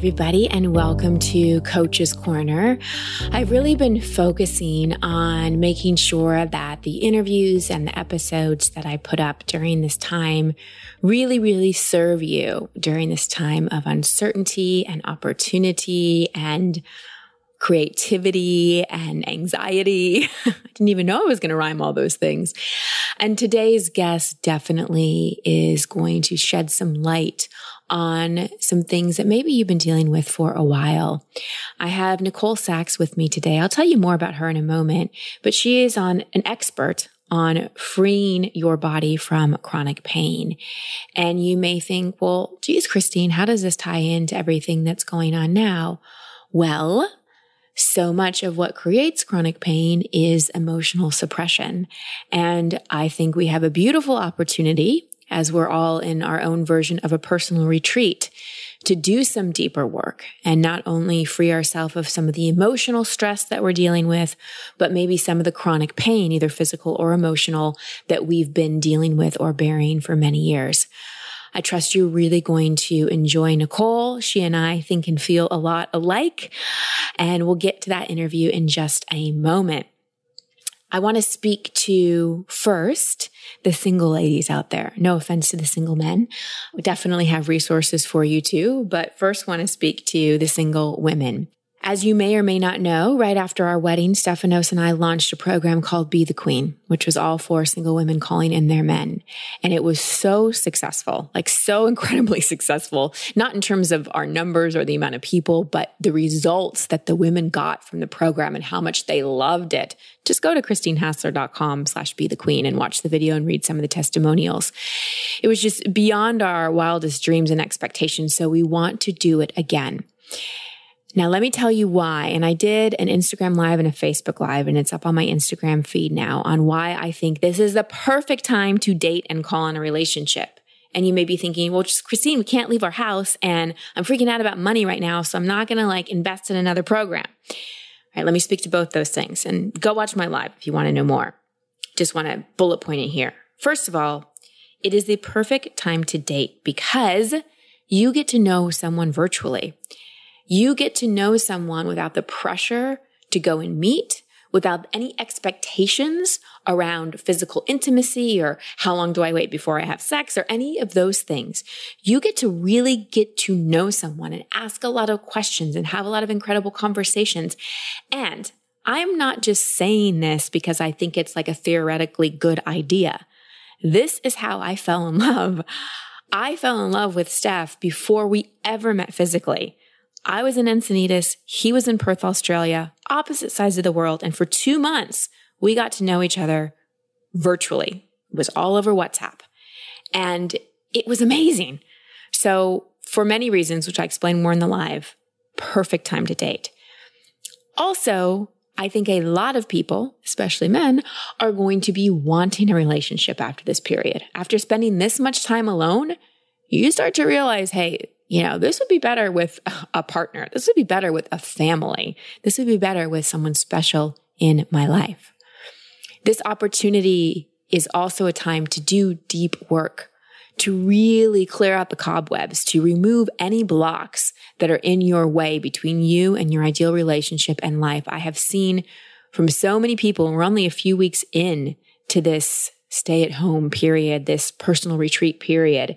everybody, and welcome to Coach's Corner. I've really been focusing on making sure that the interviews and the episodes that I put up during this time really, really serve you during this time of uncertainty and opportunity and creativity and anxiety. I didn't even know I was going to rhyme all those things. And today's guest definitely is going to shed some light on some things that maybe you've been dealing with for a while. I have Nicole Sachs with me today. I'll tell you more about her in a moment, but she is on an expert on freeing your body from chronic pain. And you may think, well, geez, Christine, how does this tie into everything that's going on now? Well, so much of what creates chronic pain is emotional suppression. And I think we have a beautiful opportunity as we're all in our own version of a personal retreat to do some deeper work and not only free ourselves of some of the emotional stress that we're dealing with, but maybe some of the chronic pain, either physical or emotional, that we've been dealing with or bearing for many years. I trust you're really going to enjoy Nicole. She and I think and feel a lot alike, and we'll get to that interview in just a moment. I want to speak to first the single ladies out there. No offense to the single men. We definitely have resources for you too, but first want to speak to the single women. As you may or may not know, right after our wedding, Stephanos and I launched a program called Be the Queen, which was all for single women calling in their men. And it was so successful, like so incredibly successful, not in terms of our numbers or the amount of people, but the results that the women got from the program and how much they loved it. Just go to christinehassler.com slash be the queen and watch the video and read some of the testimonials. It was just beyond our wildest dreams and expectations. So we want to do it again. Now, let me tell you why. And I did an Instagram live and a Facebook live, and it's up on my Instagram feed now on why I think this is the perfect time to date and call on a relationship. And you may be thinking, well, just Christine, we can't leave our house and I'm freaking out about money right now. So I'm not going to like invest in another program. All right. Let me speak to both those things and go watch my live if you want to know more. Just want to bullet point it here. First of all, it is the perfect time to date because you get to know someone virtually. You get to know someone without the pressure to go and meet, without any expectations around physical intimacy or how long do I wait before I have sex or any of those things. You get to really get to know someone and ask a lot of questions and have a lot of incredible conversations. And I'm not just saying this because I think it's like a theoretically good idea. This is how I fell in love. I fell in love with Steph before we ever met physically. I was in Encinitas. He was in Perth, Australia, opposite sides of the world. And for two months, we got to know each other virtually. It was all over WhatsApp. And it was amazing. So for many reasons, which I explain more in the live, perfect time to date. Also, I think a lot of people, especially men, are going to be wanting a relationship after this period. After spending this much time alone, you start to realize, hey, you know, this would be better with a partner. This would be better with a family. This would be better with someone special in my life. This opportunity is also a time to do deep work, to really clear out the cobwebs, to remove any blocks that are in your way between you and your ideal relationship and life. I have seen from so many people, and we're only a few weeks in to this stay at home period, this personal retreat period,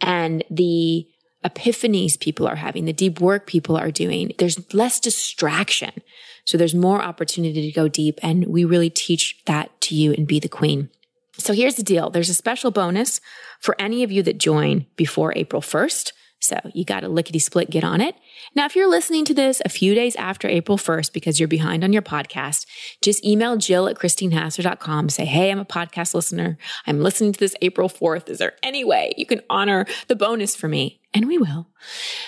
and the epiphanies people are having, the deep work people are doing, there's less distraction. So there's more opportunity to go deep. And we really teach that to you and be the queen. So here's the deal. There's a special bonus for any of you that join before April 1st. So you got to lickety split get on it. Now, if you're listening to this a few days after April 1st because you're behind on your podcast, just email Jill at ChristineHassler.com. Say, hey, I'm a podcast listener. I'm listening to this April 4th. Is there any way you can honor the bonus for me? And we will.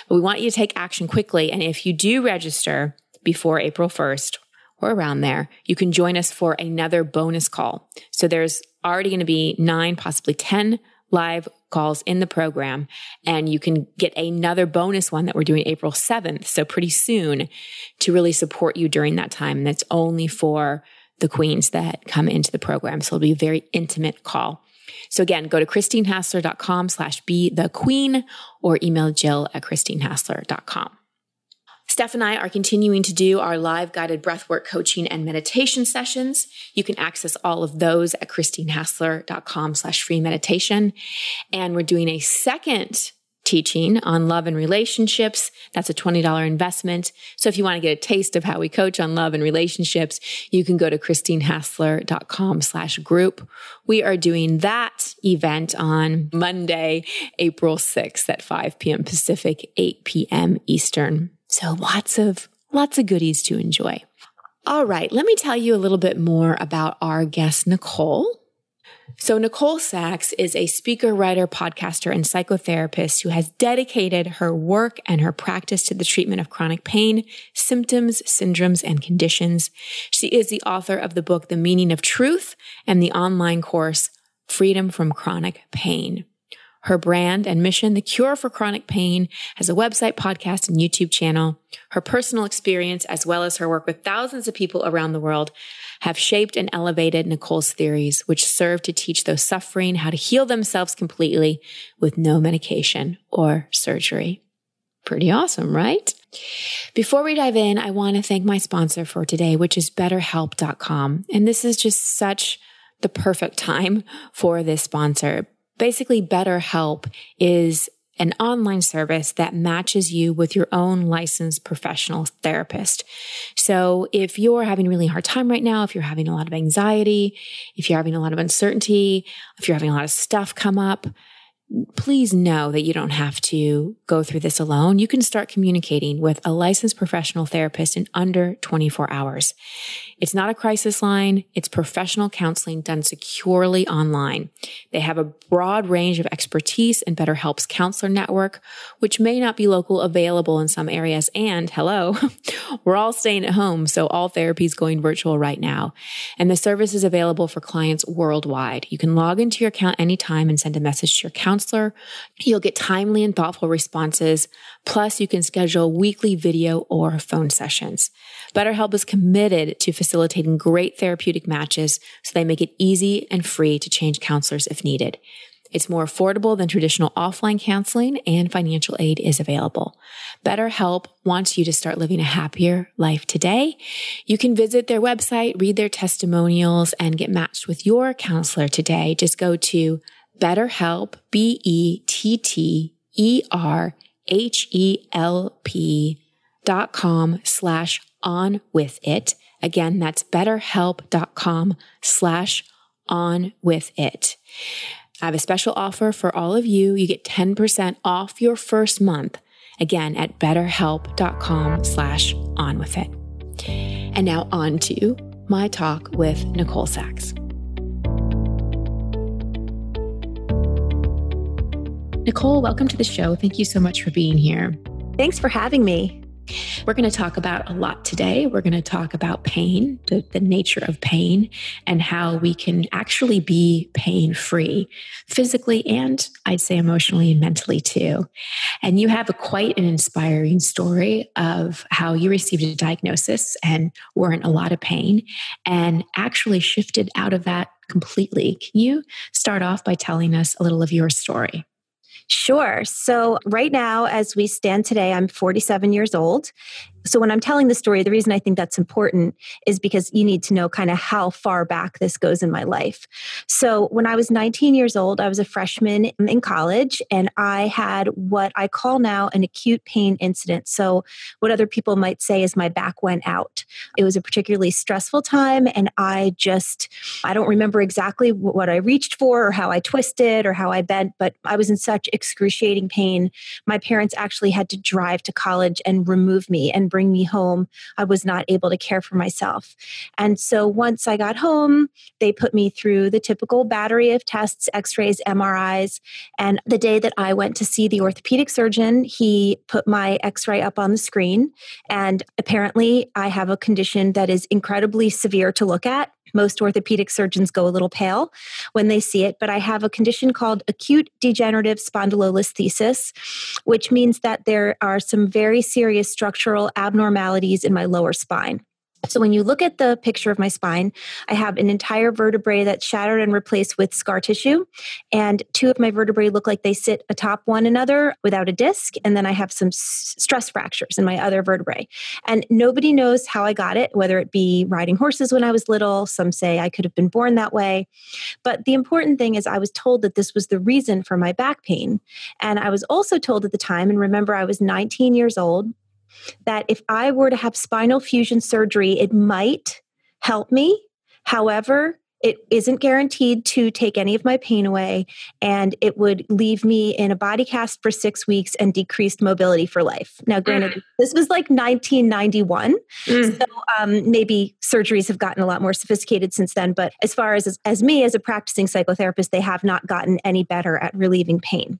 But we want you to take action quickly. And if you do register before April 1st or around there, you can join us for another bonus call. So there's already going to be nine, possibly 10 live calls in the program. And you can get another bonus one that we're doing April 7th. So pretty soon to really support you during that time. And that's only for the queens that come into the program. So it'll be a very intimate call. So again, go to christinehassler.com slash be the queen or email Jill at christinehassler.com. Steph and I are continuing to do our live guided breathwork coaching and meditation sessions. You can access all of those at christinehassler.com slash free meditation. And we're doing a second teaching on love and relationships. That's a $20 investment. So if you want to get a taste of how we coach on love and relationships, you can go to christinehassler.com slash group. We are doing that event on Monday, April 6th at 5 p.m. Pacific, 8 p.m. Eastern. So lots of, lots of goodies to enjoy. All right. Let me tell you a little bit more about our guest, Nicole. So, Nicole Sachs is a speaker, writer, podcaster, and psychotherapist who has dedicated her work and her practice to the treatment of chronic pain, symptoms, syndromes, and conditions. She is the author of the book, The Meaning of Truth, and the online course, Freedom from Chronic Pain. Her brand and mission, The Cure for Chronic Pain, has a website, podcast, and YouTube channel. Her personal experience, as well as her work with thousands of people around the world, have shaped and elevated Nicole's theories, which serve to teach those suffering how to heal themselves completely with no medication or surgery. Pretty awesome, right? Before we dive in, I want to thank my sponsor for today, which is betterhelp.com. And this is just such the perfect time for this sponsor. Basically, BetterHelp is an online service that matches you with your own licensed professional therapist. So if you're having a really hard time right now, if you're having a lot of anxiety, if you're having a lot of uncertainty, if you're having a lot of stuff come up, please know that you don't have to go through this alone. You can start communicating with a licensed professional therapist in under 24 hours. It's not a crisis line. It's professional counseling done securely online. They have a broad range of expertise and BetterHelp's counselor network, which may not be local available in some areas. And hello, we're all staying at home. So all therapy is going virtual right now. And the service is available for clients worldwide. You can log into your account anytime and send a message to your counselor. You'll get timely and thoughtful responses. Plus, you can schedule weekly video or phone sessions. BetterHelp is committed to facilitating great therapeutic matches so they make it easy and free to change counselors if needed. It's more affordable than traditional offline counseling and financial aid is available. BetterHelp wants you to start living a happier life today. You can visit their website, read their testimonials, and get matched with your counselor today. Just go to BetterHelp, B E T T E R H E L P dot com slash on with it. Again, that's betterhelp.com slash on with it. I have a special offer for all of you. You get 10% off your first month. Again, at betterhelp.com slash on with it. And now on to my talk with Nicole Sachs. Nicole, welcome to the show. Thank you so much for being here. Thanks for having me. We're going to talk about a lot today. We're going to talk about pain, the, the nature of pain, and how we can actually be pain free physically and I'd say emotionally and mentally too. And you have a quite an inspiring story of how you received a diagnosis and were in a lot of pain and actually shifted out of that completely. Can you start off by telling us a little of your story? Sure. So, right now, as we stand today, I'm 47 years old. So, when I'm telling the story, the reason I think that's important is because you need to know kind of how far back this goes in my life. So, when I was 19 years old, I was a freshman in college and I had what I call now an acute pain incident. So, what other people might say is my back went out. It was a particularly stressful time, and I just, I don't remember exactly what I reached for or how I twisted or how I bent, but I was in such excruciating pain. My parents actually had to drive to college and remove me and bring me home, I was not able to care for myself. And so once I got home, they put me through the typical battery of tests, x rays, MRIs. And the day that I went to see the orthopedic surgeon, he put my x ray up on the screen. And apparently, I have a condition that is incredibly severe to look at. Most orthopedic surgeons go a little pale when they see it, but I have a condition called acute degenerative spondylolisthesis, which means that there are some very serious structural abnormalities in my lower spine. So when you look at the picture of my spine, I have an entire vertebrae that's shattered and replaced with scar tissue. And two of my vertebrae look like they sit atop one another without a disc. And then I have some stress fractures in my other vertebrae. And nobody knows how I got it, whether it be riding horses when I was little. Some say I could have been born that way. But the important thing is, I was told that this was the reason for my back pain. And I was also told at the time, and remember, I was 19 years old that if I were to have spinal fusion surgery, it might help me. However, it isn't guaranteed to take any of my pain away, and it would leave me in a body cast for six weeks and decreased mobility for life. Now, granted, mm. this was like 1991, mm. so um, maybe surgeries have gotten a lot more sophisticated since then. But as far as, as as me as a practicing psychotherapist, they have not gotten any better at relieving pain.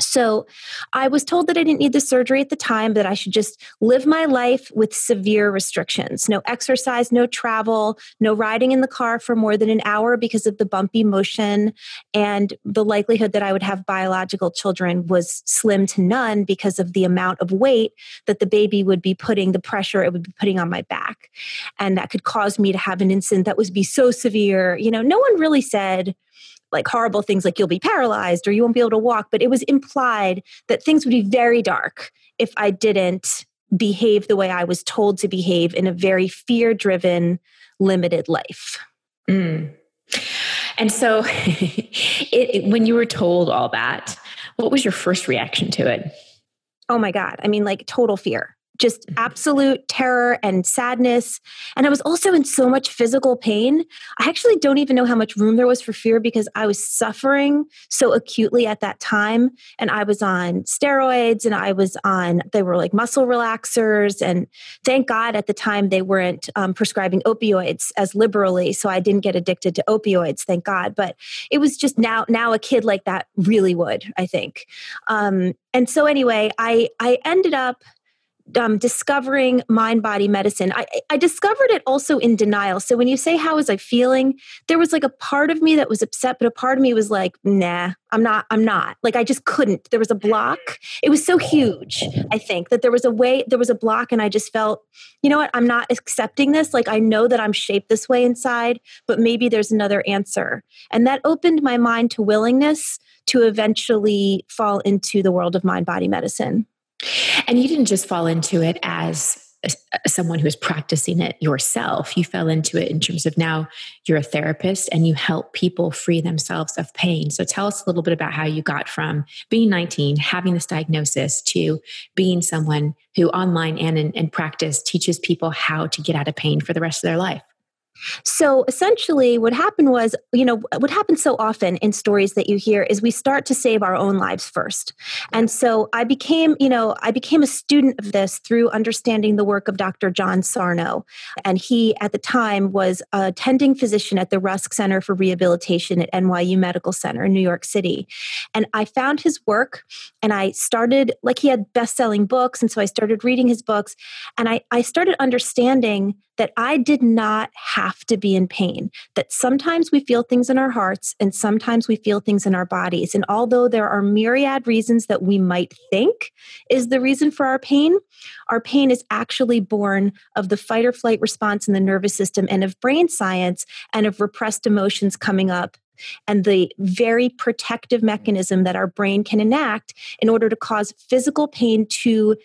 So I was told that I didn't need the surgery at the time, that I should just live my life with severe restrictions no exercise, no travel, no riding in the car for more than an hour because of the bumpy motion. And the likelihood that I would have biological children was slim to none because of the amount of weight that the baby would be putting, the pressure it would be putting on my back. And that could cause me to have an incident that would be so severe. You know, no one really said, like horrible things like you'll be paralyzed or you won't be able to walk, but it was implied that things would be very dark if I didn't behave the way I was told to behave in a very fear driven, limited life. Mm. And so, it, it, when you were told all that, what was your first reaction to it? Oh my God. I mean, like total fear just mm-hmm. absolute terror and sadness. And I was also in so much physical pain. I actually don't even know how much room there was for fear because I was suffering so acutely at that time. And I was on steroids and I was on, they were like muscle relaxers. And thank God at the time they weren't um, prescribing opioids as liberally. So I didn't get addicted to opioids, thank God. But it was just now, now a kid like that really would, I think. Um, and so anyway, I, I ended up um, discovering mind body medicine. I, I discovered it also in denial. So when you say, How was I feeling? There was like a part of me that was upset, but a part of me was like, Nah, I'm not, I'm not. Like I just couldn't. There was a block. It was so huge, I think, that there was a way, there was a block, and I just felt, you know what, I'm not accepting this. Like I know that I'm shaped this way inside, but maybe there's another answer. And that opened my mind to willingness to eventually fall into the world of mind body medicine. And you didn't just fall into it as someone who's practicing it yourself. You fell into it in terms of now you're a therapist and you help people free themselves of pain. So tell us a little bit about how you got from being 19, having this diagnosis, to being someone who online and in, in practice teaches people how to get out of pain for the rest of their life. So essentially, what happened was, you know, what happens so often in stories that you hear is we start to save our own lives first. And so I became, you know, I became a student of this through understanding the work of Dr. John Sarno. And he, at the time, was a attending physician at the Rusk Center for Rehabilitation at NYU Medical Center in New York City. And I found his work and I started, like, he had best selling books. And so I started reading his books and I, I started understanding that I did not have to be in pain, that sometimes we feel things in our hearts and sometimes we feel things in our bodies. And although there are myriad reasons that we might think is the reason for our pain, our pain is actually born of the fight or flight response in the nervous system and of brain science and of repressed emotions coming up and the very protective mechanism that our brain can enact in order to cause physical pain to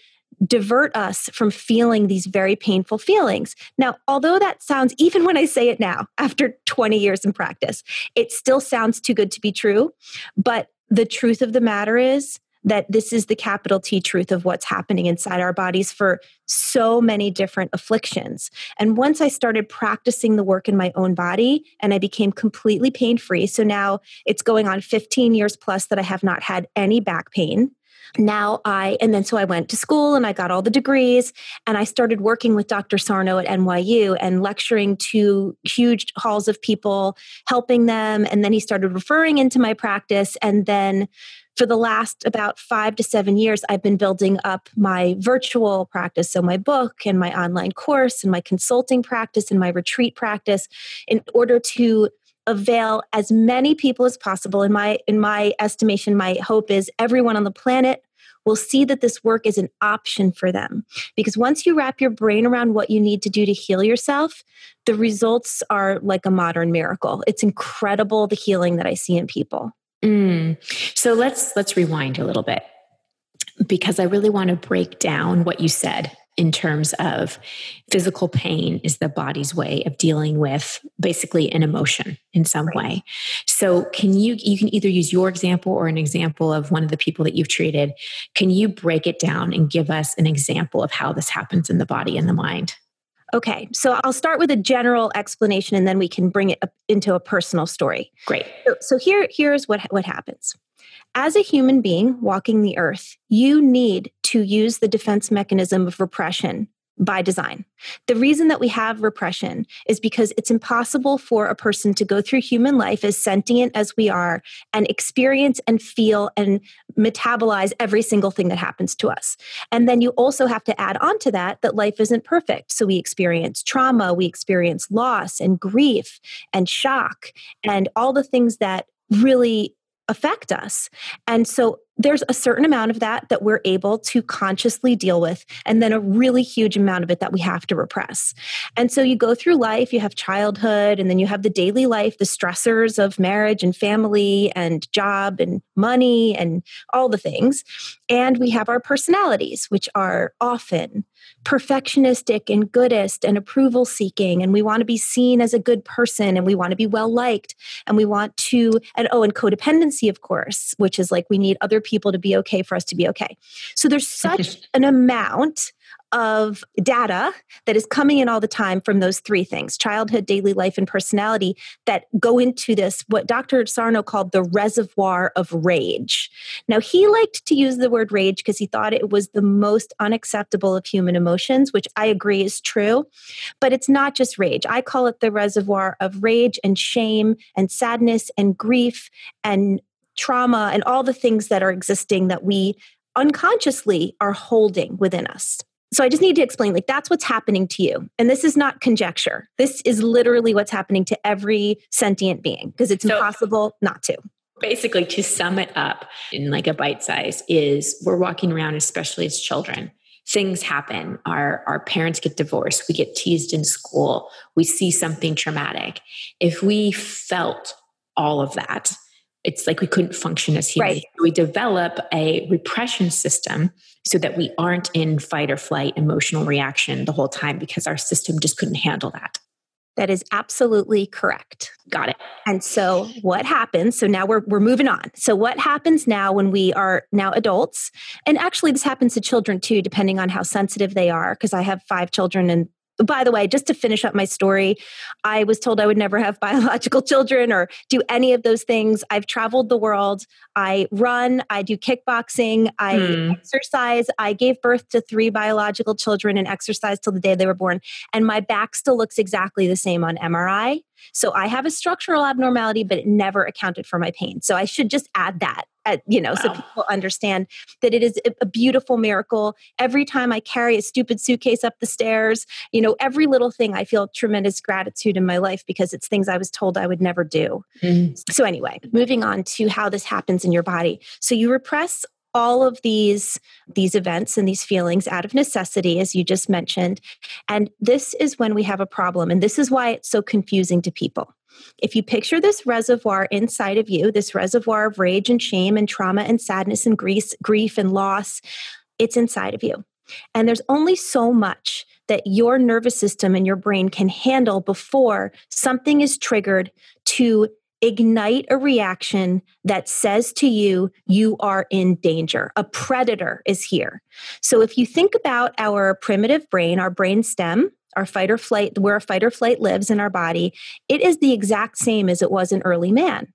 divert us from feeling these very painful feelings. Now, although that sounds, even when I say it now, after 20 years in practice, it still sounds too good to be true. But the truth of the matter is that this is the capital T truth of what's happening inside our bodies for so many different afflictions. And once I started practicing the work in my own body and I became completely pain free, so now it's going on 15 years plus that I have not had any back pain now I, and then so I went to school and I got all the degrees and I started working with Dr. Sarno at NYU and lecturing to huge halls of people, helping them. And then he started referring into my practice. And then for the last about five to seven years, I've been building up my virtual practice. So, my book and my online course and my consulting practice and my retreat practice in order to avail as many people as possible in my in my estimation my hope is everyone on the planet will see that this work is an option for them. Because once you wrap your brain around what you need to do to heal yourself, the results are like a modern miracle. It's incredible the healing that I see in people. Mm. So let's let's rewind a little bit because I really want to break down what you said in terms of physical pain is the body's way of dealing with basically an emotion in some way. So can you you can either use your example or an example of one of the people that you've treated. Can you break it down and give us an example of how this happens in the body and the mind? Okay, so I'll start with a general explanation and then we can bring it into a personal story. Great. So, so here here's what what happens. As a human being walking the earth, you need to use the defense mechanism of repression by design. The reason that we have repression is because it's impossible for a person to go through human life as sentient as we are and experience and feel and metabolize every single thing that happens to us. And then you also have to add on to that that life isn't perfect. So we experience trauma, we experience loss and grief and shock and all the things that really affect us. And so there's a certain amount of that that we're able to consciously deal with, and then a really huge amount of it that we have to repress. And so you go through life, you have childhood, and then you have the daily life, the stressors of marriage and family and job and money and all the things. And we have our personalities, which are often perfectionistic and goodist and approval seeking. And we want to be seen as a good person and we want to be well liked. And we want to, and oh, and codependency, of course, which is like we need other people to be okay for us to be okay. So there's such an amount of data that is coming in all the time from those three things childhood, daily life, and personality that go into this, what Dr. Sarno called the reservoir of rage. Now, he liked to use the word rage because he thought it was the most unacceptable of human emotions, which I agree is true. But it's not just rage. I call it the reservoir of rage and shame and sadness and grief and trauma and all the things that are existing that we unconsciously are holding within us. So I just need to explain like that's what's happening to you. And this is not conjecture. This is literally what's happening to every sentient being because it's so, impossible not to. Basically to sum it up in like a bite size is we're walking around especially as children things happen our our parents get divorced we get teased in school we see something traumatic if we felt all of that it's like we couldn't function as humans. Right. We develop a repression system so that we aren't in fight or flight emotional reaction the whole time because our system just couldn't handle that. That is absolutely correct. Got it. And so what happens? So now we're we're moving on. So what happens now when we are now adults? And actually this happens to children too depending on how sensitive they are because I have 5 children and by the way, just to finish up my story, I was told I would never have biological children or do any of those things. I've traveled the world. I run, I do kickboxing, I hmm. exercise. I gave birth to three biological children and exercised till the day they were born. And my back still looks exactly the same on MRI. So I have a structural abnormality, but it never accounted for my pain. So I should just add that at, you know, wow. so people understand that it is a beautiful miracle. Every time I carry a stupid suitcase up the stairs, you know, every little thing I feel tremendous gratitude in my life because it's things I was told I would never do. Mm. So, anyway, moving on to how this happens in your body. So, you repress all of these these events and these feelings out of necessity as you just mentioned and this is when we have a problem and this is why it's so confusing to people if you picture this reservoir inside of you, this reservoir of rage and shame and trauma and sadness and grief, grief and loss, it's inside of you. And there's only so much that your nervous system and your brain can handle before something is triggered to ignite a reaction that says to you, you are in danger. A predator is here. So if you think about our primitive brain, our brain stem, our fight or flight, where a fight or flight lives in our body, it is the exact same as it was in early man.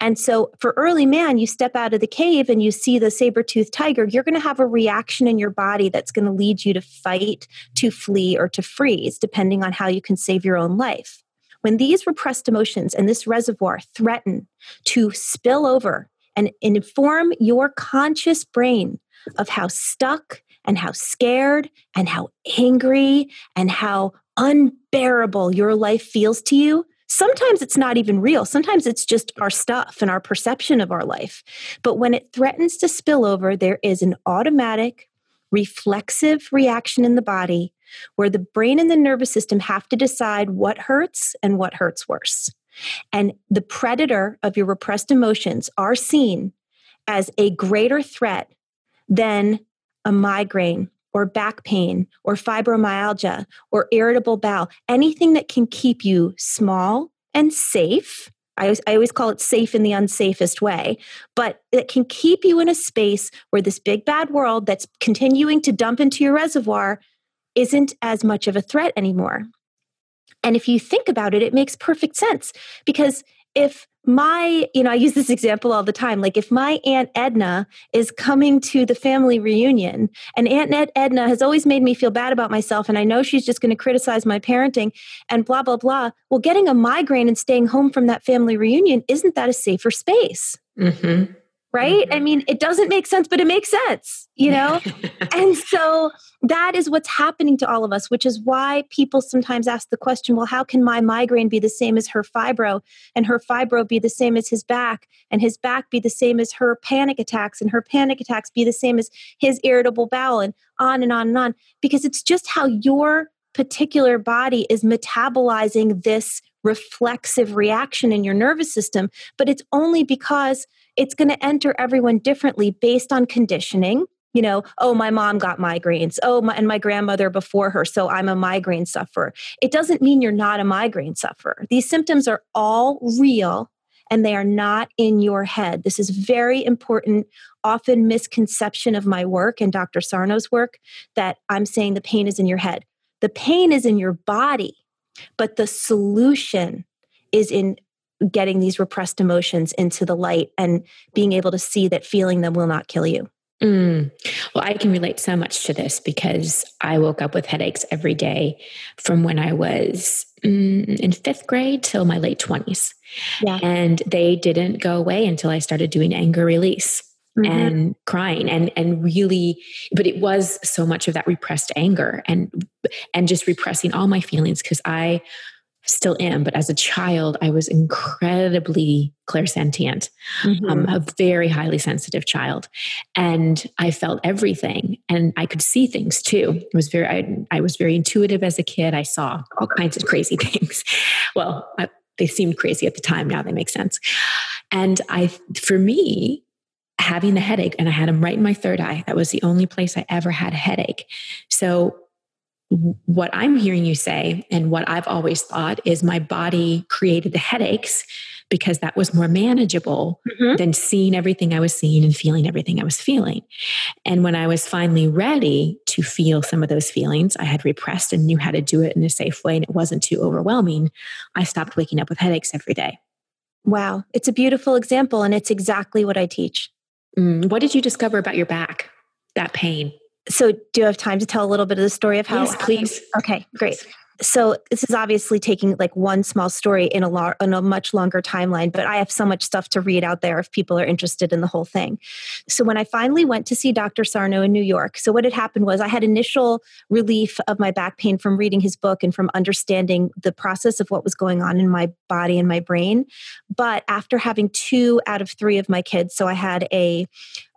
And so for early man, you step out of the cave and you see the saber-toothed tiger, you're going to have a reaction in your body that's going to lead you to fight, to flee, or to freeze, depending on how you can save your own life. When these repressed emotions and this reservoir threaten to spill over and inform your conscious brain of how stuck and how scared and how angry and how unbearable your life feels to you, Sometimes it's not even real. Sometimes it's just our stuff and our perception of our life. But when it threatens to spill over, there is an automatic, reflexive reaction in the body where the brain and the nervous system have to decide what hurts and what hurts worse. And the predator of your repressed emotions are seen as a greater threat than a migraine or back pain or fibromyalgia or irritable bowel, anything that can keep you small and safe. I always, I always call it safe in the unsafest way, but it can keep you in a space where this big bad world that's continuing to dump into your reservoir isn't as much of a threat anymore. And if you think about it, it makes perfect sense because if my, you know, I use this example all the time. Like if my Aunt Edna is coming to the family reunion, and Aunt Edna has always made me feel bad about myself, and I know she's just going to criticize my parenting and blah, blah, blah. Well, getting a migraine and staying home from that family reunion, isn't that a safer space? Mm-hmm right? Mm-hmm. I mean, it doesn't make sense, but it makes sense, you know? and so that is what's happening to all of us, which is why people sometimes ask the question well, how can my migraine be the same as her fibro, and her fibro be the same as his back, and his back be the same as her panic attacks, and her panic attacks be the same as his irritable bowel, and on and on and on? Because it's just how your particular body is metabolizing this reflexive reaction in your nervous system, but it's only because it's going to enter everyone differently based on conditioning. You know, oh, my mom got migraines. Oh, my, and my grandmother before her. So I'm a migraine sufferer. It doesn't mean you're not a migraine sufferer. These symptoms are all real and they are not in your head. This is very important, often misconception of my work and Dr. Sarno's work that I'm saying the pain is in your head. The pain is in your body, but the solution is in getting these repressed emotions into the light and being able to see that feeling them will not kill you. Mm. Well, I can relate so much to this because I woke up with headaches every day from when I was mm, in fifth grade till my late 20s. Yeah. And they didn't go away until I started doing anger release. Mm-hmm. and crying and and really but it was so much of that repressed anger and and just repressing all my feelings because i still am, but as a child, I was incredibly clairsentient, mm-hmm. um, a very highly sensitive child. And I felt everything and I could see things too. It was very, I, I was very intuitive as a kid. I saw all kinds of crazy things. well, I, they seemed crazy at the time. Now they make sense. And I, for me, having the headache, and I had them right in my third eye. That was the only place I ever had a headache. So what I'm hearing you say, and what I've always thought, is my body created the headaches because that was more manageable mm-hmm. than seeing everything I was seeing and feeling everything I was feeling. And when I was finally ready to feel some of those feelings, I had repressed and knew how to do it in a safe way and it wasn't too overwhelming. I stopped waking up with headaches every day. Wow. It's a beautiful example, and it's exactly what I teach. Mm, what did you discover about your back, that pain? So, do you have time to tell a little bit of the story of how? Yes, please. Okay, great so this is obviously taking like one small story in a, lo- in a much longer timeline but i have so much stuff to read out there if people are interested in the whole thing so when i finally went to see dr sarno in new york so what had happened was i had initial relief of my back pain from reading his book and from understanding the process of what was going on in my body and my brain but after having two out of three of my kids so i had a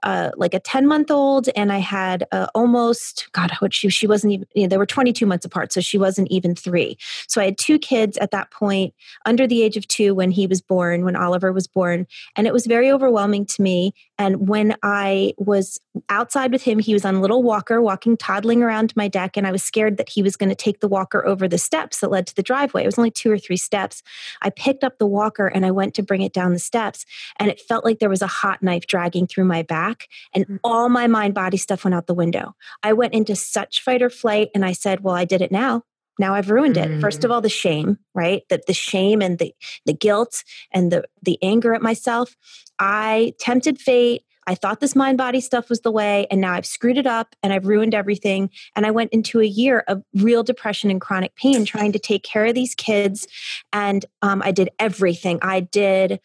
uh, like a 10 month old and I had uh, almost, God, what she, she wasn't even, you know, they were 22 months apart. So she wasn't even three. So I had two kids at that point under the age of two when he was born, when Oliver was born. And it was very overwhelming to me. And when I was outside with him, he was on a little walker walking, toddling around my deck. And I was scared that he was going to take the walker over the steps that led to the driveway. It was only two or three steps. I picked up the walker and I went to bring it down the steps. And it felt like there was a hot knife dragging through my back. And mm. all my mind body stuff went out the window. I went into such fight or flight. And I said, Well, I did it now now i've ruined it mm. first of mm. all the shame right that the shame and the the guilt and the the anger at myself i tempted fate I thought this mind body stuff was the way, and now I've screwed it up and I've ruined everything. And I went into a year of real depression and chronic pain trying to take care of these kids. And um, I did everything. I did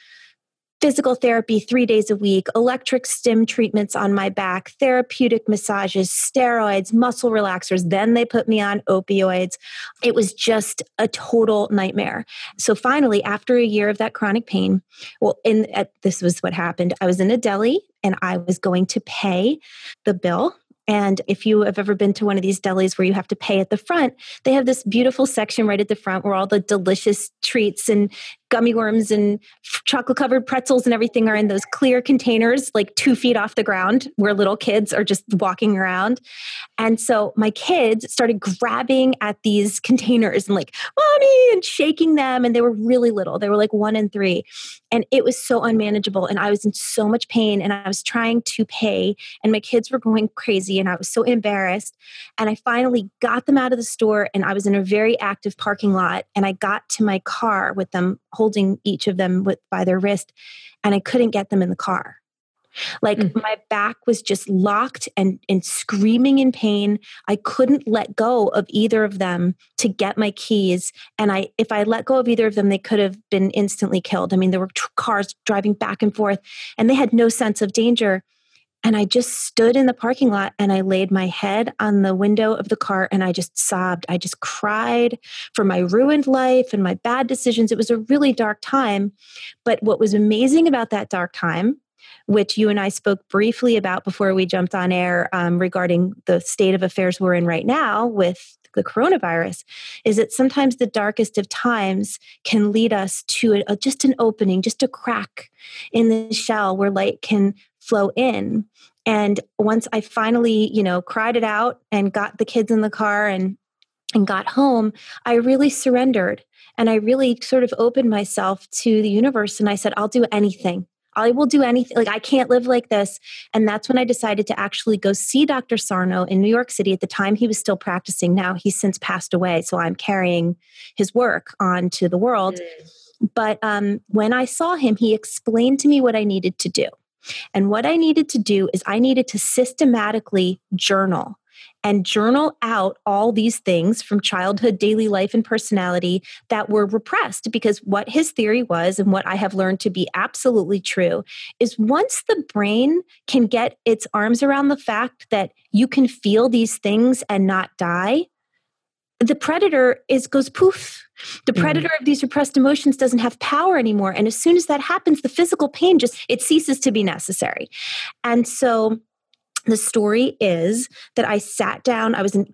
physical therapy three days a week, electric stim treatments on my back, therapeutic massages, steroids, muscle relaxers. Then they put me on opioids. It was just a total nightmare. So finally, after a year of that chronic pain, well, in this was what happened. I was in a deli and I was going to pay the bill and if you have ever been to one of these delis where you have to pay at the front, they have this beautiful section right at the front where all the delicious treats and gummy worms and chocolate covered pretzels and everything are in those clear containers, like two feet off the ground, where little kids are just walking around. And so my kids started grabbing at these containers and like, mommy, and shaking them. And they were really little, they were like one and three. And it was so unmanageable. And I was in so much pain and I was trying to pay, and my kids were going crazy. And I was so embarrassed. And I finally got them out of the store and I was in a very active parking lot. And I got to my car with them holding each of them with by their wrist and I couldn't get them in the car. Like mm. my back was just locked and, and screaming in pain. I couldn't let go of either of them to get my keys. And I, if I let go of either of them, they could have been instantly killed. I mean, there were t- cars driving back and forth, and they had no sense of danger. And I just stood in the parking lot and I laid my head on the window of the car and I just sobbed. I just cried for my ruined life and my bad decisions. It was a really dark time. But what was amazing about that dark time, which you and I spoke briefly about before we jumped on air um, regarding the state of affairs we're in right now with the coronavirus is that sometimes the darkest of times can lead us to a, just an opening, just a crack in the shell where light can flow in. And once I finally, you know, cried it out and got the kids in the car and and got home, I really surrendered and I really sort of opened myself to the universe and I said, I'll do anything. I will do anything. Like, I can't live like this. And that's when I decided to actually go see Dr. Sarno in New York City. At the time, he was still practicing. Now he's since passed away. So I'm carrying his work on to the world. Mm. But um, when I saw him, he explained to me what I needed to do. And what I needed to do is I needed to systematically journal and journal out all these things from childhood, daily life, and personality that were repressed. Because what his theory was, and what I have learned to be absolutely true, is once the brain can get its arms around the fact that you can feel these things and not die, the predator is goes poof the mm. predator mm. of these repressed emotions doesn't have power anymore and as soon as that happens the physical pain just it ceases to be necessary and so the story is that I sat down, I was in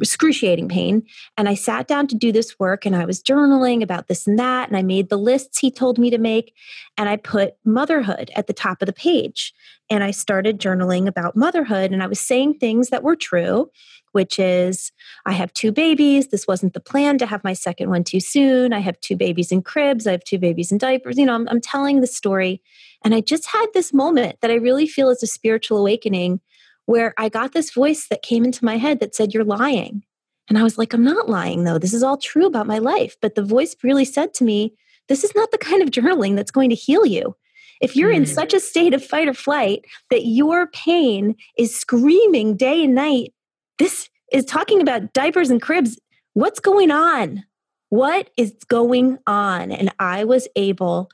excruciating pain, and I sat down to do this work and I was journaling about this and that. And I made the lists he told me to make, and I put motherhood at the top of the page. And I started journaling about motherhood, and I was saying things that were true which is I have two babies. This wasn't the plan to have my second one too soon. I have two babies in cribs. I have two babies in diapers. You know, I'm, I'm telling the story. And I just had this moment that I really feel is a spiritual awakening where I got this voice that came into my head that said, You're lying. And I was like, I'm not lying, though. This is all true about my life. But the voice really said to me, This is not the kind of journaling that's going to heal you. If you're in hmm. such a state of fight or flight that your pain is screaming day and night, this is talking about diapers and cribs. What's going on? What is going on? And I was able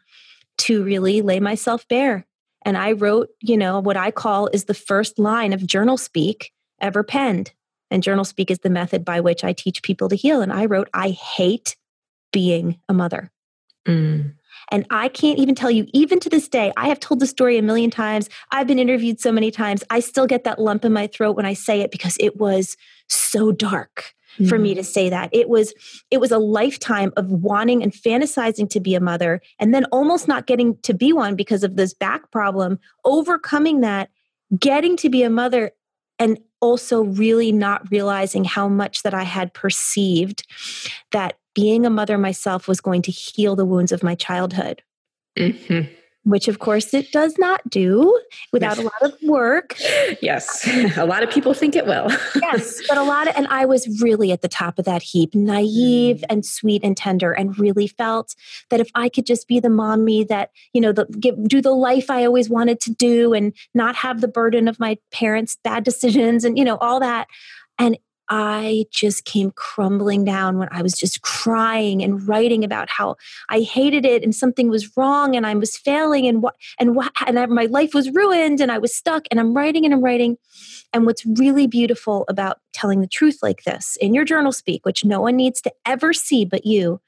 to really lay myself bare. And I wrote, you know, what I call is the first line of journal speak ever penned. And journal speak is the method by which I teach people to heal. And I wrote, I hate being a mother. Mm. And I can't even tell you, even to this day, I have told the story a million times. I've been interviewed so many times. I still get that lump in my throat when I say it because it was so dark mm-hmm. for me to mm-hmm. say that. It was it was a lifetime of wanting and fantasizing to be a mother and then almost not getting to be one because of this back problem, overcoming that, getting to be a mother and also really not realizing how much that I had perceived that being a mother myself was going to heal the wounds of my childhood. Mm-hmm. Which, of course, it does not do without a lot of work. Yes, a lot of people think it will. yes, but a lot of, and I was really at the top of that heap, naive mm. and sweet and tender, and really felt that if I could just be the mommy that, you know, the, get, do the life I always wanted to do and not have the burden of my parents' bad decisions and, you know, all that. And I just came crumbling down when I was just crying and writing about how I hated it and something was wrong and I was failing and what and what and I, my life was ruined and I was stuck and I'm writing and I'm writing. And what's really beautiful about telling the truth like this in your journal speak, which no one needs to ever see but you,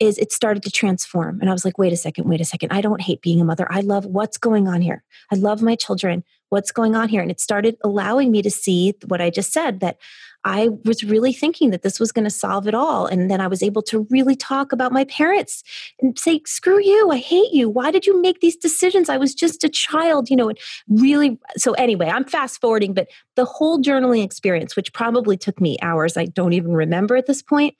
is it started to transform. And I was like, wait a second, wait a second. I don't hate being a mother. I love what's going on here. I love my children. What's going on here? And it started allowing me to see what I just said that I was really thinking that this was going to solve it all. And then I was able to really talk about my parents and say, screw you, I hate you. Why did you make these decisions? I was just a child, you know, and really. So, anyway, I'm fast forwarding, but the whole journaling experience, which probably took me hours, I don't even remember at this point,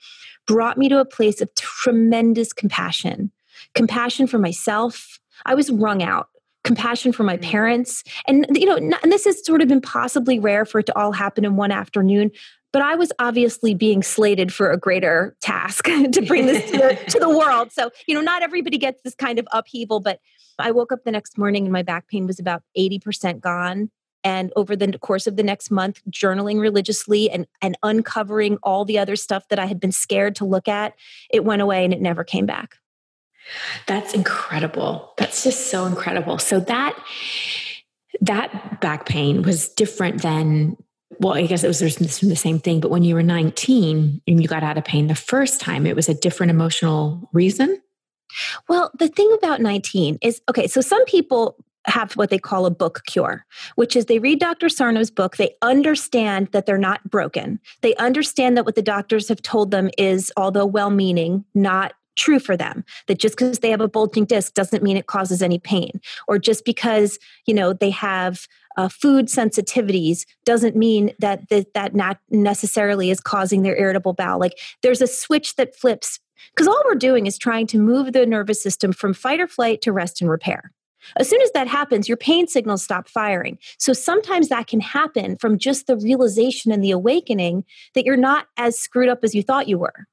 brought me to a place of tremendous compassion compassion for myself. I was wrung out compassion for my mm. parents. And you know and this has sort of been possibly rare for it to all happen in one afternoon but i was obviously being slated for a greater task to bring this to the, to the world. So you know not everybody gets this kind of upheaval but i woke up the next morning and my back pain was about 80% gone. And over the course of the next month journaling religiously and, and uncovering all the other stuff that i had been scared to look at it went away and it never came back that's incredible. That's just so incredible. So that that back pain was different than well, I guess it was the same thing, but when you were 19 and you got out of pain the first time, it was a different emotional reason. Well, the thing about 19 is okay, so some people have what they call a book cure, which is they read Dr. Sarno's book, they understand that they're not broken. They understand that what the doctors have told them is, although well meaning, not true for them that just because they have a bulging disc doesn't mean it causes any pain or just because you know they have uh, food sensitivities doesn't mean that that, that not necessarily is causing their irritable bowel like there's a switch that flips because all we're doing is trying to move the nervous system from fight or flight to rest and repair as soon as that happens, your pain signals stop firing. So sometimes that can happen from just the realization and the awakening that you're not as screwed up as you thought you were.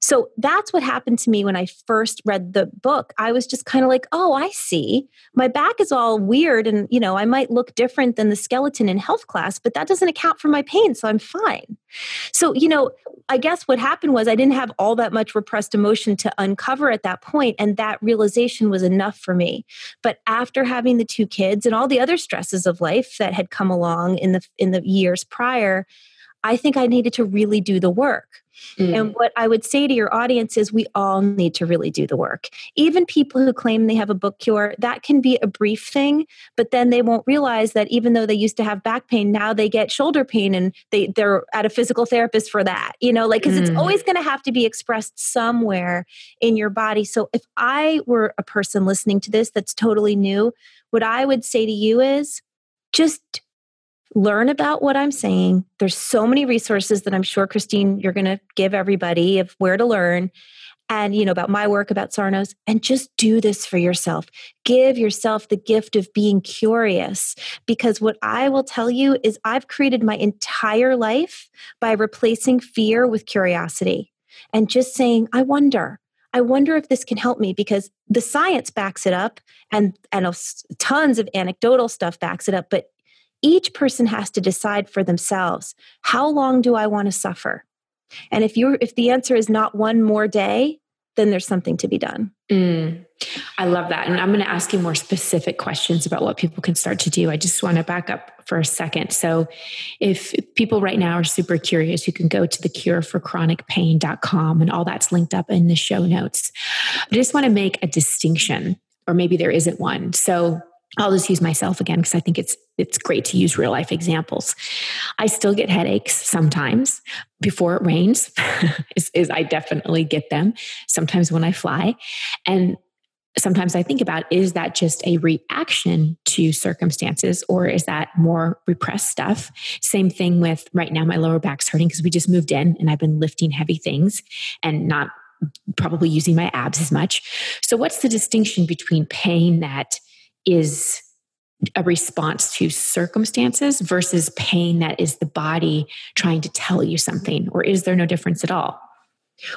So that's what happened to me when I first read the book. I was just kind of like, oh, I see. My back is all weird and, you know, I might look different than the skeleton in health class, but that doesn't account for my pain. So I'm fine. So, you know, I guess what happened was I didn't have all that much repressed emotion to uncover at that point, and that realization was enough for me. But after having the two kids and all the other stresses of life that had come along in the in the years prior, I think I needed to really do the work. Mm. And what I would say to your audience is we all need to really do the work. Even people who claim they have a book cure, that can be a brief thing, but then they won't realize that even though they used to have back pain, now they get shoulder pain and they, they're at a physical therapist for that. You know, like, because mm. it's always going to have to be expressed somewhere in your body. So if I were a person listening to this that's totally new, what I would say to you is just learn about what I'm saying. There's so many resources that I'm sure, Christine, you're going to give everybody of where to learn and you know about my work about Sarno's and just do this for yourself give yourself the gift of being curious because what i will tell you is i've created my entire life by replacing fear with curiosity and just saying i wonder i wonder if this can help me because the science backs it up and and tons of anecdotal stuff backs it up but each person has to decide for themselves how long do i want to suffer? And if you if the answer is not one more day then there's something to be done. Mm, i love that. And i'm going to ask you more specific questions about what people can start to do. I just want to back up for a second. So if people right now are super curious you can go to the cure for cureforchronicpain.com and all that's linked up in the show notes. I just want to make a distinction or maybe there isn't one. So I'll just use myself again because I think it's it's great to use real life examples. I still get headaches sometimes before it rains. is, is I definitely get them sometimes when I fly, and sometimes I think about is that just a reaction to circumstances or is that more repressed stuff? Same thing with right now, my lower back's hurting because we just moved in and I've been lifting heavy things and not probably using my abs as much. So, what's the distinction between pain that is a response to circumstances versus pain that is the body trying to tell you something? Or is there no difference at all?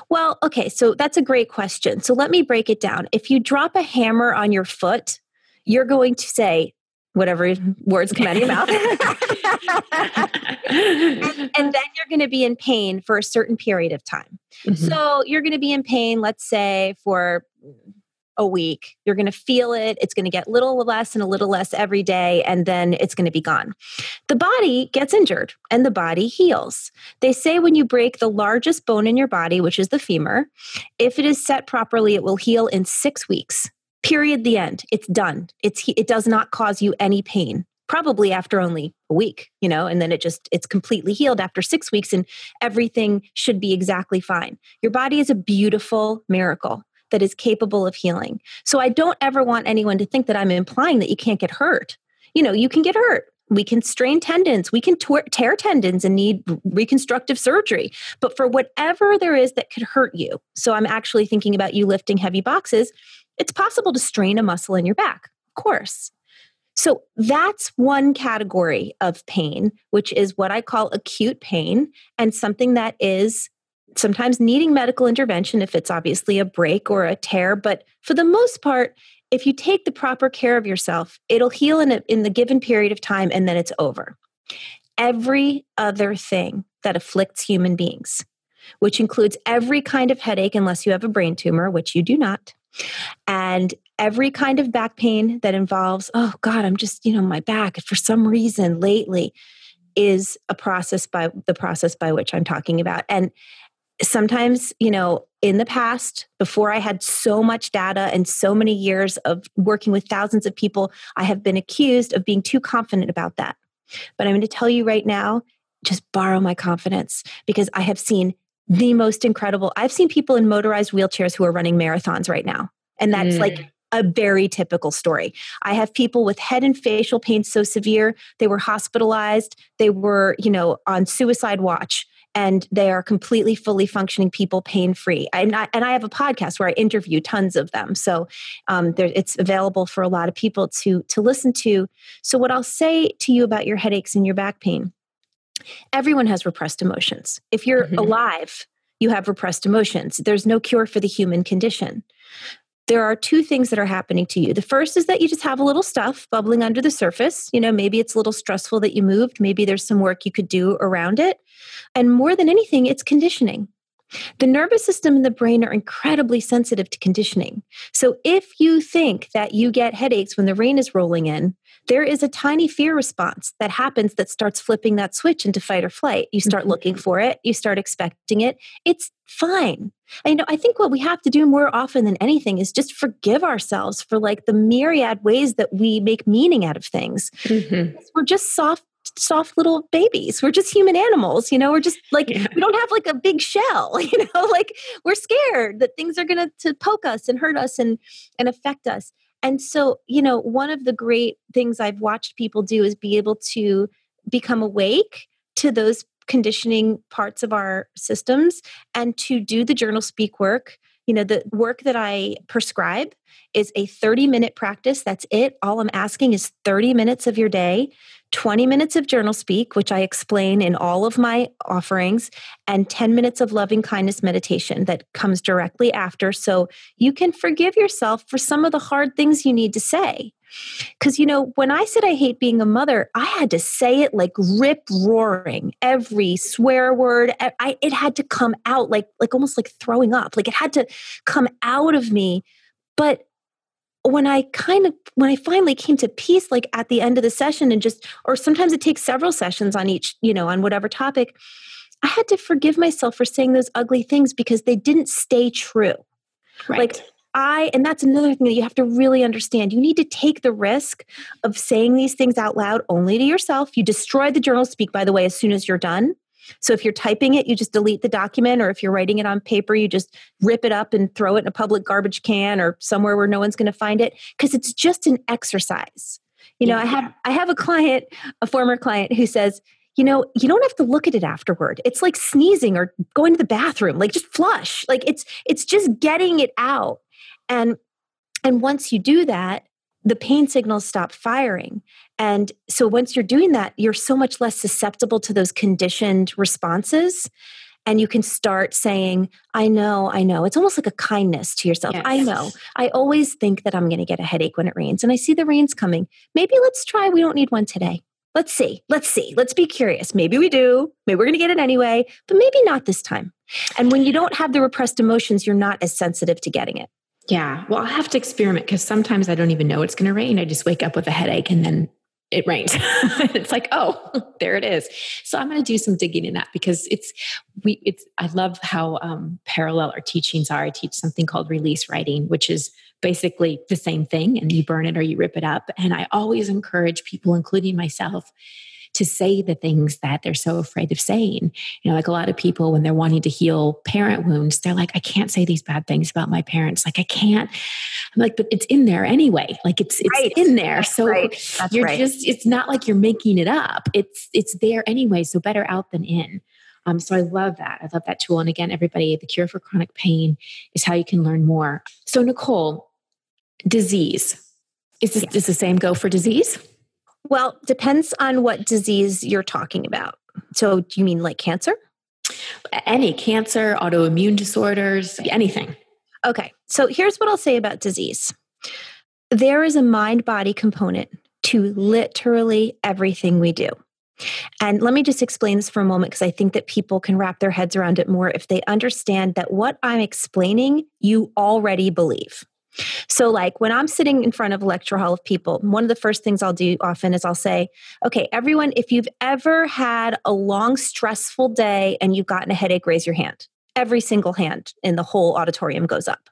Well, okay, so that's a great question. So let me break it down. If you drop a hammer on your foot, you're going to say, whatever words come out of your mouth. and, and, then you're going to be in pain for a certain period of time. Mm-hmm. So you're going to be in pain, let's say, for a week. You're going to feel it. It's going to get little less and a little less every day, and then it's going to be gone. The body gets injured and the body heals. They say when you break the largest bone in your body, which is the femur, if it is set properly, it will heal in six weeks. Period. The end. It's done. It's it does not cause you any pain probably after only a week you know and then it just it's completely healed after 6 weeks and everything should be exactly fine your body is a beautiful miracle that is capable of healing. So I don't ever want anyone to think that I'm implying that you can't get hurt. You know, you can get hurt. We can strain tendons, we can tear tendons and need reconstructive surgery. But for whatever there is that could hurt you, so I'm actually thinking about you lifting heavy boxes, it's possible to strain a muscle in your back, of course. So that's one category of pain, which is what I call acute pain and something that is sometimes needing medical intervention if it's obviously a break or a tear. But for the most part, if you take the proper care of yourself, it'll heal in, a, in the given period of time and then it's over. Every other thing that afflicts human beings, which includes every kind of headache, unless you have a brain tumor, which you do not, and every kind of back pain that involves, oh God, I'm just, you know, my back for some reason lately is a process by the process by which I'm talking about. And sometimes, you know, in the past, before I had so much data and so many years of working with thousands of people, I have been accused of being too confident about that. But I'm going to tell you right now just borrow my confidence because I have seen the most incredible. I've seen people in motorized wheelchairs who are running marathons right now. And that's mm. like a very typical story. I have people with head and facial pain so severe, they were hospitalized, they were, you know, on suicide watch and they are completely fully functioning people pain free and I, and I have a podcast where i interview tons of them. So um, there, it's available for a lot of people to to listen to. So what i'll say to you about your headaches and your back pain everyone has repressed emotions. If you're mm-hmm. alive you have repressed emotions. There's no cure for the human condition there are two things that are happening to you. The first is that you just have a little stuff bubbling under the surface. You know, maybe it's a little stressful that you moved, maybe there's some work you could do around it. And more than anything, it's conditioning. The nervous system and the brain are incredibly sensitive to conditioning. So if you think that you get headaches when the rain is rolling in, there is a tiny fear response that happens that starts flipping that switch into fight or flight. You start mm-hmm. looking for it, you start expecting it. It's fine. You know, I think what we have to do more often than anything is just forgive ourselves for like the myriad ways that we make meaning out of things. Mm-hmm. We're just soft soft little babies. We're just human animals, you know. We're just like yeah. we don't have like a big shell, you know. Like we're scared that things are going to to poke us and hurt us and and affect us. And so, you know, one of the great things I've watched people do is be able to become awake to those conditioning parts of our systems and to do the journal speak work. You know, the work that I prescribe is a 30 minute practice. That's it. All I'm asking is 30 minutes of your day 20 minutes of journal speak, which I explain in all of my offerings, and 10 minutes of loving kindness meditation that comes directly after. So you can forgive yourself for some of the hard things you need to say. Because, you know, when I said I hate being a mother, I had to say it like rip roaring, every swear word. I, it had to come out like, like almost like throwing up. Like it had to come out of me. But when I kind of when I finally came to peace, like at the end of the session, and just or sometimes it takes several sessions on each, you know, on whatever topic, I had to forgive myself for saying those ugly things because they didn't stay true. Right. Like I, and that's another thing that you have to really understand. You need to take the risk of saying these things out loud only to yourself. You destroy the journal speak, by the way, as soon as you're done. So if you're typing it, you just delete the document, or if you're writing it on paper, you just rip it up and throw it in a public garbage can or somewhere where no one's going to find it because it's just an exercise. You know, yeah. I have I have a client, a former client who says, you know, you don't have to look at it afterward. It's like sneezing or going to the bathroom, like just flush. Like it's it's just getting it out. And and once you do that, the pain signals stop firing. And so once you're doing that, you're so much less susceptible to those conditioned responses. And you can start saying, I know, I know. It's almost like a kindness to yourself. Yes. I know. I always think that I'm going to get a headache when it rains, and I see the rain's coming. Maybe let's try, we don't need one today. let's see, let's see, let's be curious. Maybe we do, maybe we're going to get it anyway, but maybe not this time. And when you don't have the repressed emotions, you're not as sensitive to getting it. Yeah. Well, I'll have to experiment because sometimes I don't even know it's going to rain. I just wake up with a headache and then it rains. it's like, oh, there it is. So I'm going to do some digging in that because it's we. It's I love how um, parallel our teachings are. I teach something called release writing, which is basically the same thing, and you burn it or you rip it up. And I always encourage people, including myself, to say the things that they're so afraid of saying. You know, like a lot of people when they're wanting to heal parent wounds, they're like, I can't say these bad things about my parents. Like I can't. I'm like, but it's in there anyway. Like it's it's right. in there. That's so right. you're right. just it's not like you're making it up. It's it's there anyway. So better out than in. Um, so I love that. I love that tool. And again, everybody, the cure for chronic pain is how you can learn more. So Nicole, disease. Is this, does the same go for disease? Well, depends on what disease you're talking about. So, do you mean like cancer? Any cancer, autoimmune disorders, anything. Okay. So, here's what I'll say about disease there is a mind body component to literally everything we do. And let me just explain this for a moment because I think that people can wrap their heads around it more if they understand that what I'm explaining, you already believe. So, like when I'm sitting in front of a lecture hall of people, one of the first things I'll do often is I'll say, okay, everyone, if you've ever had a long, stressful day and you've gotten a headache, raise your hand. Every single hand in the whole auditorium goes up.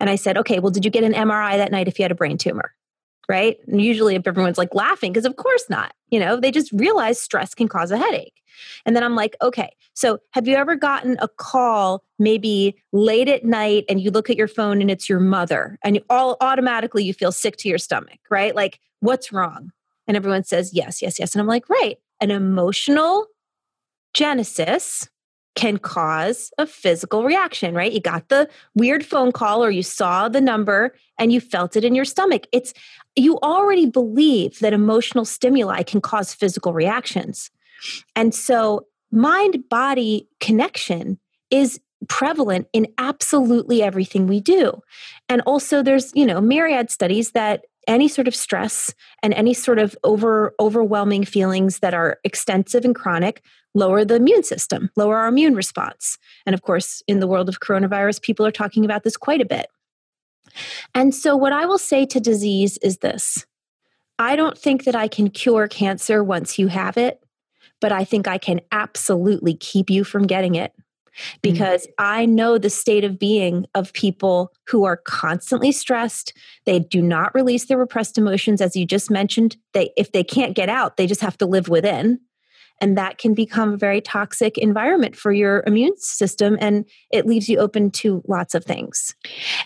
And I said, okay, well, did you get an MRI that night if you had a brain tumor? Right. And usually, everyone's like laughing, because of course not, you know, they just realize stress can cause a headache. And then I'm like, okay, so have you ever gotten a call maybe late at night and you look at your phone and it's your mother and you all automatically you feel sick to your stomach, right? Like, what's wrong? And everyone says, yes, yes, yes. And I'm like, right. An emotional genesis can cause a physical reaction, right? You got the weird phone call or you saw the number and you felt it in your stomach. It's you already believe that emotional stimuli can cause physical reactions. And so mind body connection is prevalent in absolutely everything we do. And also there's, you know, myriad studies that any sort of stress and any sort of over overwhelming feelings that are extensive and chronic lower the immune system, lower our immune response. And of course, in the world of coronavirus, people are talking about this quite a bit. And so what I will say to disease is this. I don't think that I can cure cancer once you have it but I think I can absolutely keep you from getting it because mm-hmm. I know the state of being of people who are constantly stressed. They do not release their repressed emotions, as you just mentioned. They, if they can't get out, they just have to live within and that can become a very toxic environment for your immune system and it leaves you open to lots of things.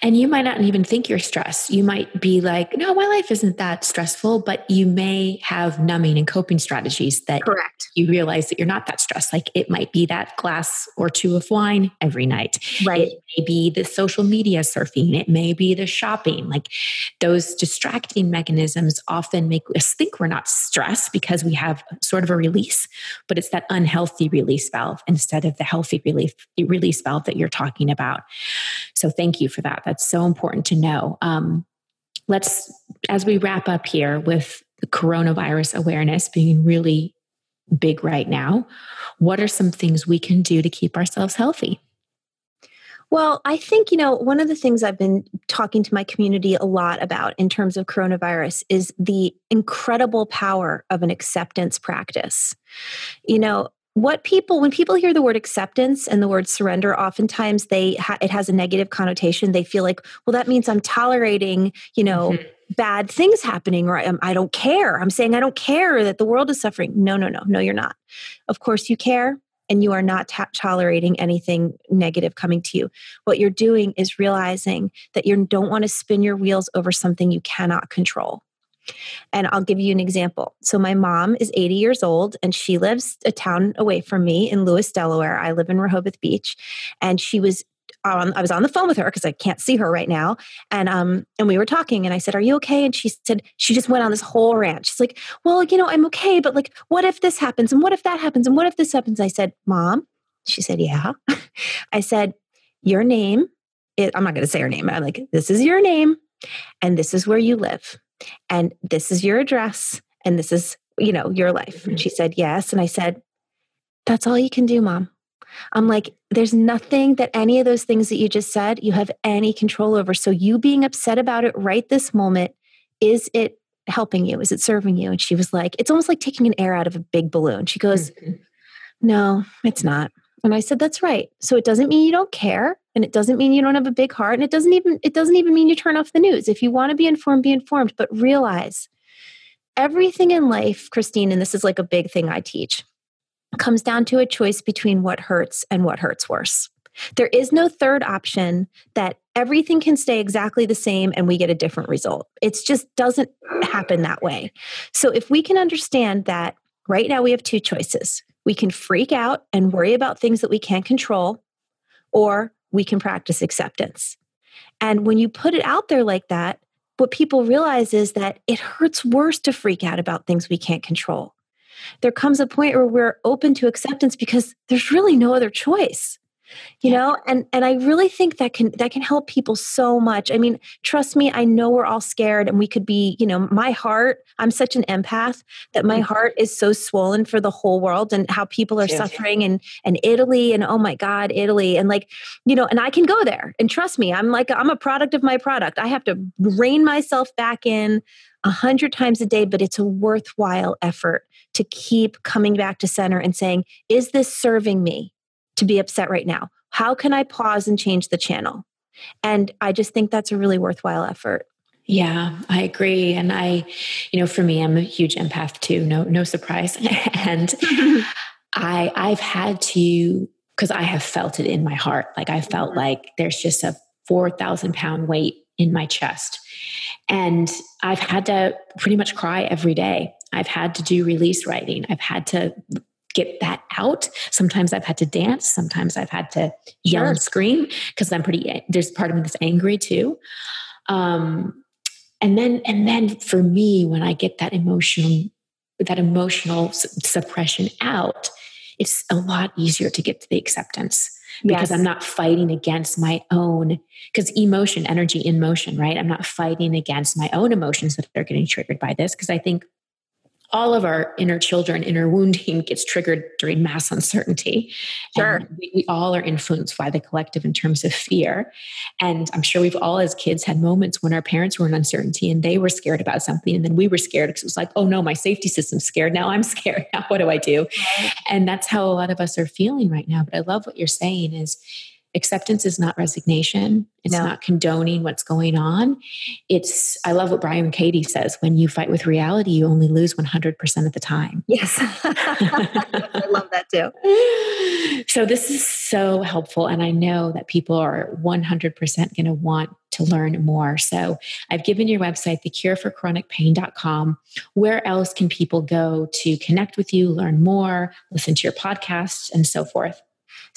And you might not even think you're stressed. You might be like no my life isn't that stressful but you may have numbing and coping strategies that correct. you realize that you're not that stressed. Like it might be that glass or two of wine every night. Right. It may be the social media surfing. It may be the shopping. Like those distracting mechanisms often make us think we're not stressed because we have sort of a release but it's that unhealthy release valve instead of the healthy relief, release valve that you're talking about. So thank you for that. That's so important to know. Um, let's, as we wrap up here with the coronavirus awareness being really big right now, what are some things we can do to keep ourselves healthy? Well, I think, you know, one of the things I've been talking to my community a lot about in terms of coronavirus is the incredible power of an acceptance practice. You know, what people when people hear the word acceptance and the word surrender oftentimes they ha- it has a negative connotation they feel like well that means i'm tolerating you know mm-hmm. bad things happening or I'm, i don't care i'm saying i don't care that the world is suffering no no no no you're not of course you care and you are not tolerating anything negative coming to you. What you're doing is realizing that you don't want to spin your wheels over something you cannot control. And I'll give you an example. So, my mom is 80 years old and she lives a town away from me in Lewes, Delaware. I live in Rehoboth Beach. And she was um, I was on the phone with her because I can't see her right now, and um, and we were talking, and I said, "Are you okay?" And she said she just went on this whole rant. She's like, "Well, you know, I'm okay, but like, what if this happens, and what if that happens, and what if this happens?" I said, "Mom," she said, "Yeah." I said, "Your name." It, I'm not going to say her name. I'm like, "This is your name, and this is where you live, and this is your address, and this is you know, your life? And she said, Yes. And I said, That's all you can do, mom. I'm like, there's nothing that any of those things that you just said you have any control over. So, you being upset about it right this moment, is it helping you? Is it serving you? And she was like, It's almost like taking an air out of a big balloon. She goes, mm-hmm. No, it's not. And I said, That's right. So, it doesn't mean you don't care. And it doesn't mean you don't have a big heart. And it doesn't even, it doesn't even mean you turn off the news. If you want to be informed, be informed, but realize everything in life, Christine, and this is like a big thing I teach, comes down to a choice between what hurts and what hurts worse. There is no third option that everything can stay exactly the same and we get a different result. It just doesn't happen that way. So if we can understand that right now we have two choices we can freak out and worry about things that we can't control, or we can practice acceptance. And when you put it out there like that, what people realize is that it hurts worse to freak out about things we can't control. There comes a point where we're open to acceptance because there's really no other choice you yeah. know and and i really think that can that can help people so much i mean trust me i know we're all scared and we could be you know my heart i'm such an empath that my mm-hmm. heart is so swollen for the whole world and how people are yeah. suffering and and italy and oh my god italy and like you know and i can go there and trust me i'm like i'm a product of my product i have to rein myself back in a hundred times a day but it's a worthwhile effort to keep coming back to center and saying is this serving me to be upset right now? How can I pause and change the channel? And I just think that's a really worthwhile effort. Yeah, I agree. And I, you know, for me, I'm a huge empath too. No, no surprise. and I, I've had to, because I have felt it in my heart. Like I felt mm-hmm. like there's just a 4,000 pound weight in my chest. And I've had to pretty much cry every day. I've had to do release writing. I've had to get that out. Sometimes I've had to dance. Sometimes I've had to yell sure. and scream because I'm pretty, there's part of me that's angry too. Um, and then, and then for me, when I get that emotional, that emotional suppression out, it's a lot easier to get to the acceptance because yes. I'm not fighting against my own because emotion, energy in motion, right? I'm not fighting against my own emotions that are getting triggered by this because I think all of our inner children, inner wounding gets triggered during mass uncertainty. Sure. We, we, all are influenced by the collective in terms of fear. And I'm sure we've all, as kids, had moments when our parents were in uncertainty and they were scared about something. And then we were scared because it was like, oh no, my safety system's scared. Now I'm scared. Now what do I do? And that's how a lot of us are feeling right now. But I love what you're saying is acceptance is not resignation. It's no. not condoning what's going on. It's i love what byron katie says when you fight with reality you only lose 100% of the time. Yes. I love that too. So this is so helpful and i know that people are 100% going to want to learn more. So i've given your website thecureforchronicpain.com where else can people go to connect with you learn more listen to your podcasts and so forth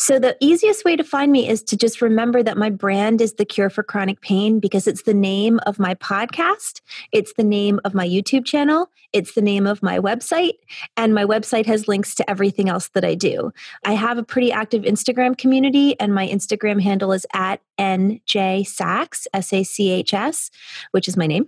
so, the easiest way to find me is to just remember that my brand is The Cure for Chronic Pain because it's the name of my podcast, it's the name of my YouTube channel, it's the name of my website, and my website has links to everything else that I do. I have a pretty active Instagram community, and my Instagram handle is at NJ Sachs, S A C H S, which is my name.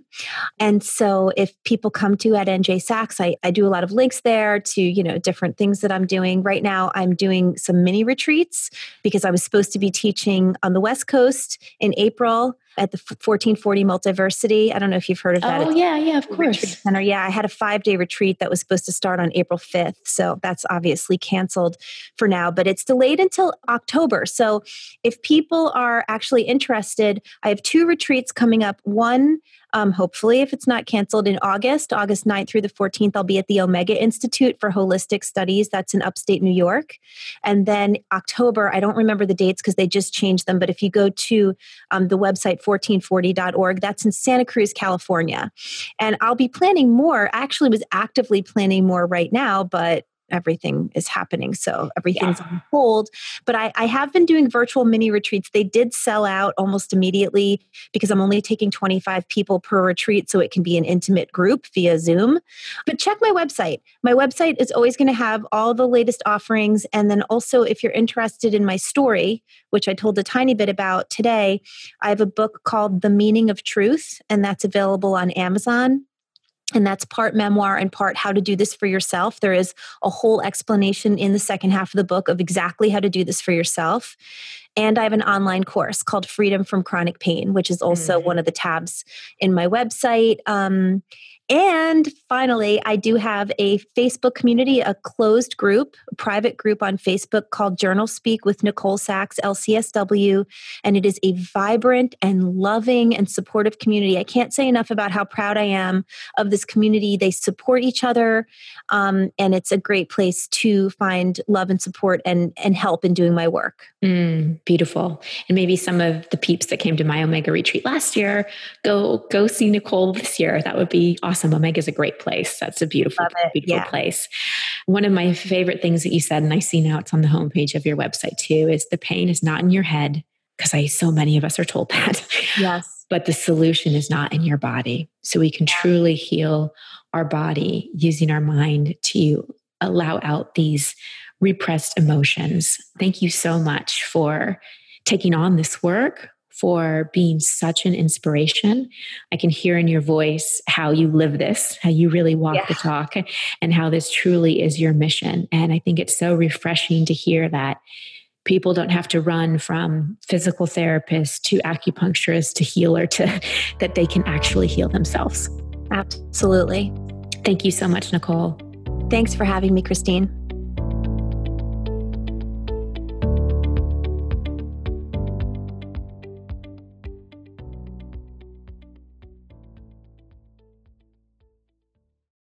And so, if people come to at NJ Sachs, I, I do a lot of links there to, you know, different things that I'm doing. Right now, I'm doing some mini retreats retreats because I was supposed to be teaching on the West Coast in April at the 1440 Multiversity. I don't know if you've heard of that. Oh, yeah, yeah, of course. Center. Yeah, I had a five day retreat that was supposed to start on April 5th. So that's obviously canceled for now, but it's delayed until October. So if people are actually interested, I have two retreats coming up. One um, hopefully, if it's not canceled in August, August 9th through the 14th, I'll be at the Omega Institute for Holistic Studies. That's in upstate New York. And then October, I don't remember the dates because they just changed them, but if you go to um, the website 1440.org, that's in Santa Cruz, California. And I'll be planning more. I actually was actively planning more right now, but everything is happening. So everything's yeah. on hold. But I, I have been doing virtual mini retreats. They did sell out almost immediately because I'm only taking 25 people per retreat. So it can be an intimate group via Zoom. But check my website. My website is always going to have all the latest offerings. And then also, if you're interested in my story, which I told a tiny bit about today, I have a book called The Meaning of Truth, and that's available on Amazon and that's part memoir and part how to do this for yourself. There is a whole explanation in the second half of the book of exactly how to do this for yourself. And I have an online course called Freedom from Chronic Pain, which is also mm-hmm. one of the tabs in my website. Um, and finally, I do have a Facebook community, a closed group, a private group on Facebook called Journal Speak with Nicole Sachs, LCSW. And it is a vibrant and loving and supportive community. I can't say enough about how proud I am of this community. They support each other, um, and it's a great place to find love and support and, and help in doing my work. Mm, beautiful. And maybe some of the peeps that came to my Omega retreat last year, go go see Nicole this year. That would be awesome. Omega is a great place. That's a beautiful, beautiful yeah. place. One of my favorite things that you said, and I see now it's on the homepage of your website too, is the pain is not in your head because I so many of us are told that. Yes. but the solution is not in your body. So we can truly heal our body using our mind to allow out these repressed emotions. Thank you so much for taking on this work, for being such an inspiration. I can hear in your voice how you live this, how you really walk yeah. the talk, and how this truly is your mission. And I think it's so refreshing to hear that people don't have to run from physical therapist to acupuncturist to healer to that they can actually heal themselves. Absolutely. Thank you so much, Nicole. Thanks for having me, Christine.